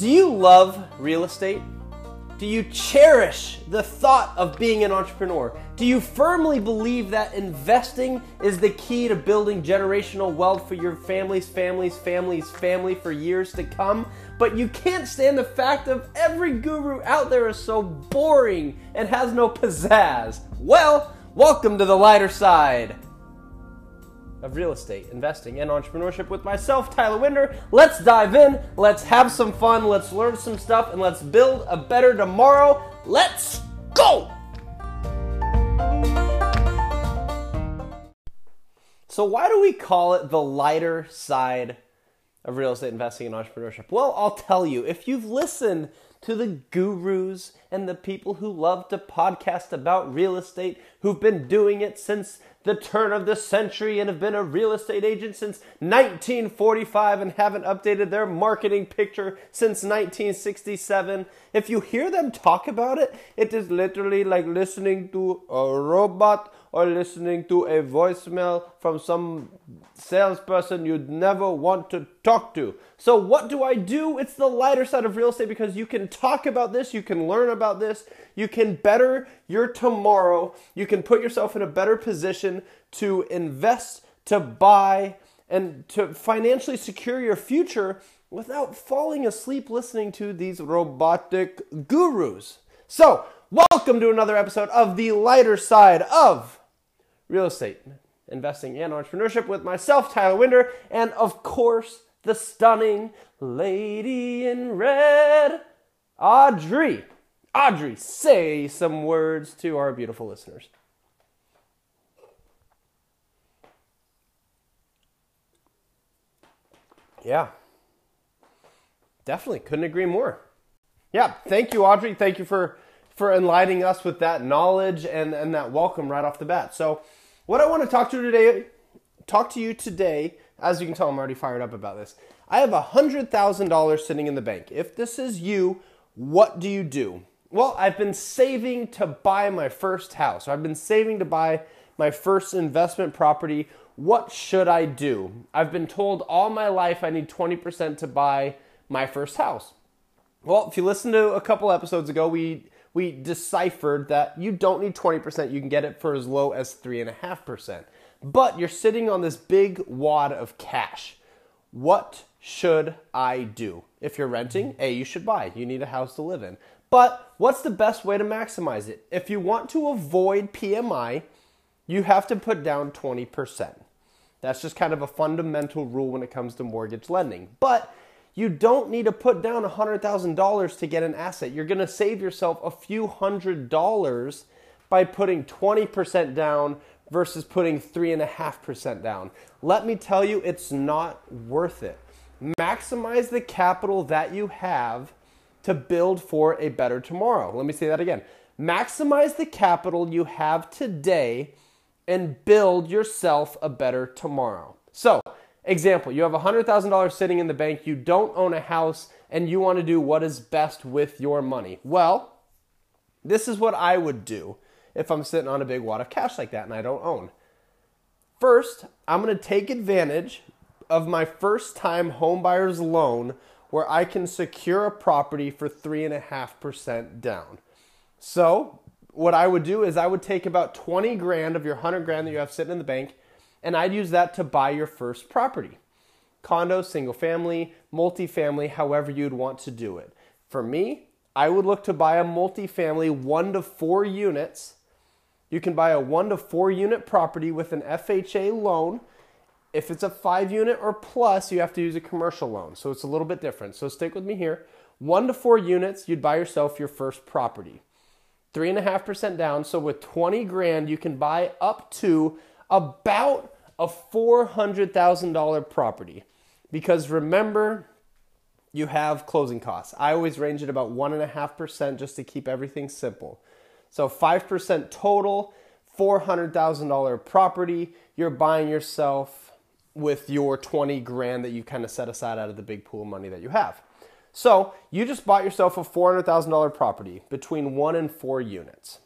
Do you love real estate? Do you cherish the thought of being an entrepreneur? Do you firmly believe that investing is the key to building generational wealth for your family's family's family's family for years to come? But you can't stand the fact of every guru out there is so boring and has no pizzazz. Well, welcome to the lighter side of real estate, investing, and entrepreneurship with myself, Tyler Winder. Let's dive in, let's have some fun, let's learn some stuff, and let's build a better tomorrow. Let's go! So, why do we call it the lighter side of real estate investing and entrepreneurship? Well, I'll tell you. If you've listened to the gurus and the people who love to podcast about real estate, who've been doing it since the turn of the century and have been a real estate agent since 1945 and haven't updated their marketing picture since 1967. If you hear them talk about it, it is literally like listening to a robot or listening to a voicemail from some salesperson you'd never want to talk to. So, what do I do? It's the lighter side of real estate because you can talk about this, you can learn about this, you can better your tomorrow, you can put yourself in a better position to invest, to buy, and to financially secure your future without falling asleep listening to these robotic gurus. So, welcome to another episode of the lighter side of real estate, investing, and entrepreneurship with myself, Tyler Winder, and of course, the stunning lady in red, Audrey. Audrey, say some words to our beautiful listeners. Yeah. Definitely couldn't agree more. Yeah, thank you, Audrey. Thank you for for enlightening us with that knowledge and, and that welcome right off the bat. So what I want to talk to you today, talk to you today, as you can tell, I'm already fired up about this. I have $100,000 sitting in the bank. If this is you, what do you do? Well, I've been saving to buy my first house. I've been saving to buy my first investment property. What should I do? I've been told all my life I need 20% to buy my first house. Well, if you listen to a couple episodes ago, we we deciphered that you don't need 20%, you can get it for as low as 3.5%. But you're sitting on this big wad of cash. What should I do? If you're renting, A, you should buy. You need a house to live in. But what's the best way to maximize it? If you want to avoid PMI, you have to put down 20%. That's just kind of a fundamental rule when it comes to mortgage lending. But you don't need to put down $100,000 to get an asset. You're going to save yourself a few hundred dollars by putting 20% down versus putting 3.5% down. Let me tell you, it's not worth it. Maximize the capital that you have to build for a better tomorrow. Let me say that again. Maximize the capital you have today and build yourself a better tomorrow. So, Example, you have $100,000 sitting in the bank, you don't own a house, and you want to do what is best with your money. Well, this is what I would do if I'm sitting on a big wad of cash like that and I don't own. First, I'm going to take advantage of my first time homebuyer's loan where I can secure a property for 3.5% down. So, what I would do is I would take about 20 grand of your 100 grand that you have sitting in the bank and I'd use that to buy your first property. Condo, single family, multifamily, however you'd want to do it. For me, I would look to buy a multifamily one to four units. You can buy a one to four unit property with an FHA loan. If it's a five unit or plus, you have to use a commercial loan. So it's a little bit different. So stick with me here. One to four units, you'd buy yourself your first property. Three and a half percent down. So with 20 grand, you can buy up to about a $400,000 property. Because remember, you have closing costs. I always range it about 1.5% just to keep everything simple. So 5% total, $400,000 property, you're buying yourself with your 20 grand that you kind of set aside out of the big pool of money that you have. So you just bought yourself a $400,000 property between one and four units.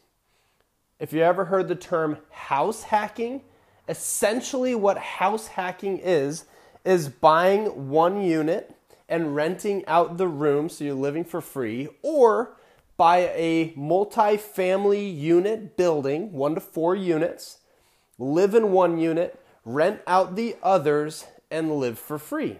If you ever heard the term house hacking, essentially what house hacking is is buying one unit and renting out the room so you're living for free, or buy a multi-family unit building, one to four units, live in one unit, rent out the others, and live for free.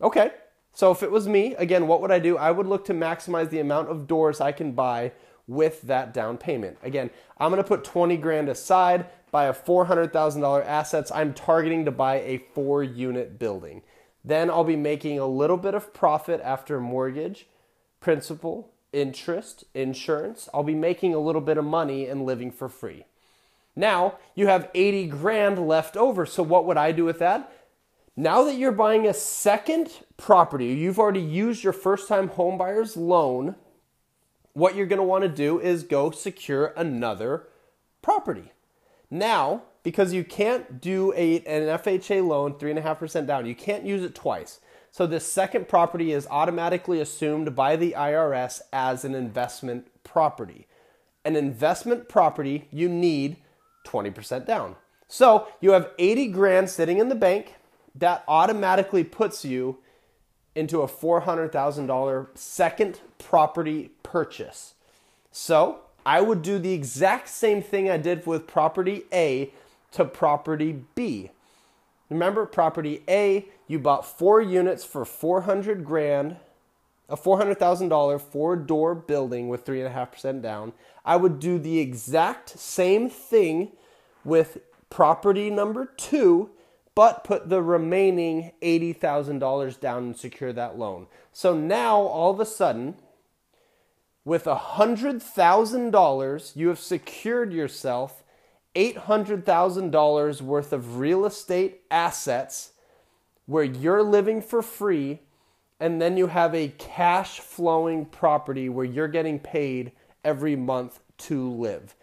Okay, so if it was me, again, what would I do? I would look to maximize the amount of doors I can buy with that down payment. Again, I'm to put 20 grand aside, buy a $400,000 assets. I'm targeting to buy a 4 unit building. Then I'll be making a little bit of profit after mortgage, principal, interest, insurance. I'll be making a little bit of money and living for free. Now, you have 80 grand left over. So what would I do with that? Now that you're buying a second property, you've already used your first time homebuyer's loan what you're going to want to do is go secure another property. Now, because you can't do a, an FHA loan, 3.5% down, you can't use it twice. So, this second property is automatically assumed by the IRS as an investment property. An investment property, you need 20% down. So, you have 80 grand sitting in the bank. That automatically puts you into a $400,000 second property purchase. So I would do the exact same thing I did with property A to property B. Remember, property A, you bought four units for 400 grand, a $400,000 four door building with 3.5% down. I would do the exact same thing with property number two but put the remaining $80,000 down and secure that loan. So now, all of a sudden, with $100,000, you have secured yourself $800,000 worth of real estate assets where you're living for free, and then you have a cash flowing property where you're getting paid every month to live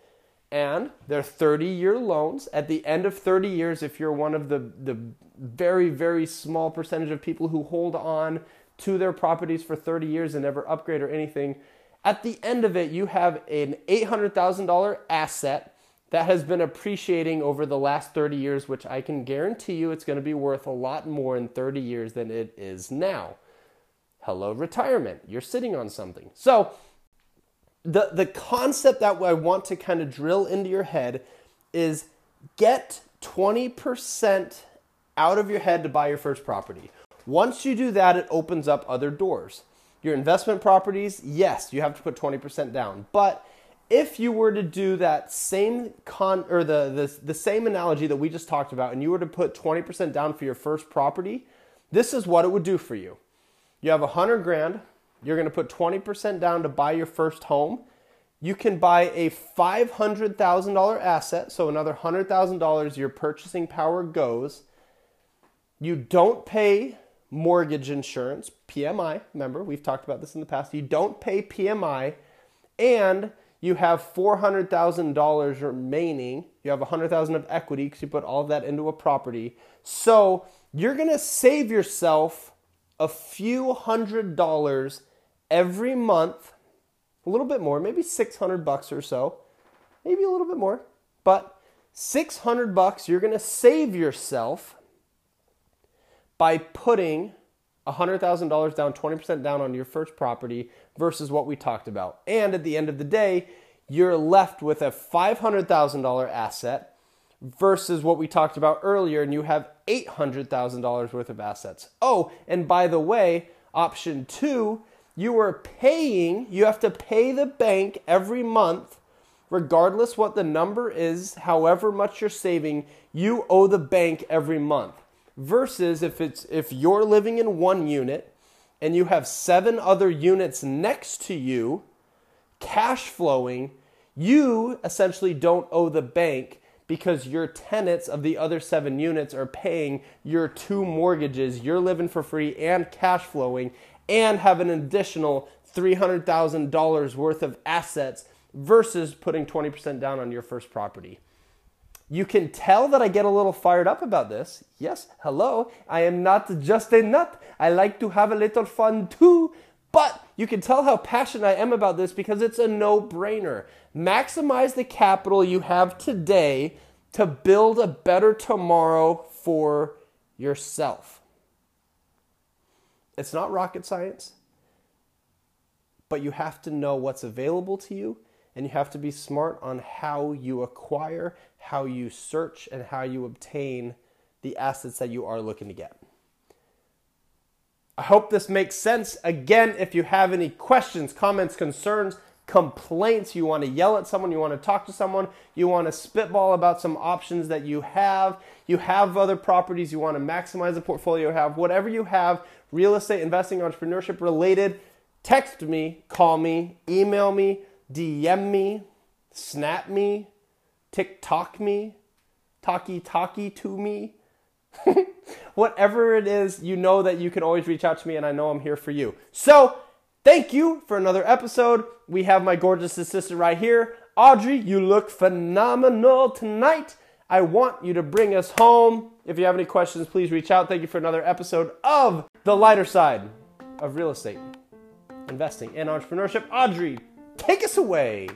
and they're 30 year loans. At the end of 30 years, if you're one of the, the very, very small percentage of people who hold on to their properties for 30 years and never upgrade or anything, at the end of it, you have an $800,000 asset that has been appreciating over the last 30 years, which I can guarantee you it's going to be worth a lot more in 30 years than it is now. Hello, retirement. You're sitting on something. So, the the concept that I want to kind of drill into your head is get 20% out of your head to buy your first property. Once you do that, it opens up other doors. Your investment properties, yes, you have to put 20% down. But if you were to do that same con or the, the, the same analogy that we just talked about, and you were to put 20% down for your first property, this is what it would do for you. You have a hundred grand, you're going to put 20% down to buy your first home. You can buy a $500,000 asset, so another $100,000 your purchasing power goes. You don't pay mortgage insurance, PMI. Remember, we've talked about this in the past. You don't pay PMI, and you have $400,000 remaining. You have 100,000 of equity because you put all of that into a property. So you're going to save yourself a few hundred dollars every month, a little bit more, maybe 600 bucks or so, maybe a little bit more, but 600 bucks you're going to save yourself by putting $100,000 down, 20% down on your first property versus what we talked about. And at the end of the day, you're left with a $500,000 asset versus what we talked about earlier, and you have $800,000 worth of assets. Oh, and by the way, option two you are paying, you have to pay the bank every month, regardless what the number is, however much you're saving, you owe the bank every month. Versus if it's if you're living in one unit and you have seven other units next to you, cash flowing, you essentially don't owe the bank because your tenants of the other seven units are paying your two mortgages. You're living for free and cash flowing, and have an additional $300,000 worth of assets versus putting 20% down on your first property. You can tell that I get a little fired up about this. Yes, hello, I am not just a nut. I like to have a little fun too. But you can tell how passionate I am about this because it's a no brainer. Maximize the capital you have today to build a better tomorrow for yourself. It's not rocket science, but you have to know what's available to you and you have to be smart on how you acquire, how you search, and how you obtain the assets that you are looking to get. I hope this makes sense. Again, if you have any questions, comments, concerns, complaints, you want to yell at someone, you want to talk to someone, you want to spitball about some options that you have, you have other properties, you want to maximize the portfolio you have, whatever you have, real estate, investing, entrepreneurship related, text me, call me, email me, DM me, snap me, TikTok me, talkie talkie to me. Whatever it is, you know that you can always reach out to me, and I know I'm here for you. So, thank you for another episode. We have my gorgeous assistant right here. Audrey, you look phenomenal tonight. I want you to bring us home. If you have any questions, please reach out. Thank you for another episode of The Lighter Side of Real Estate, Investing, and Entrepreneurship. Audrey, take us away.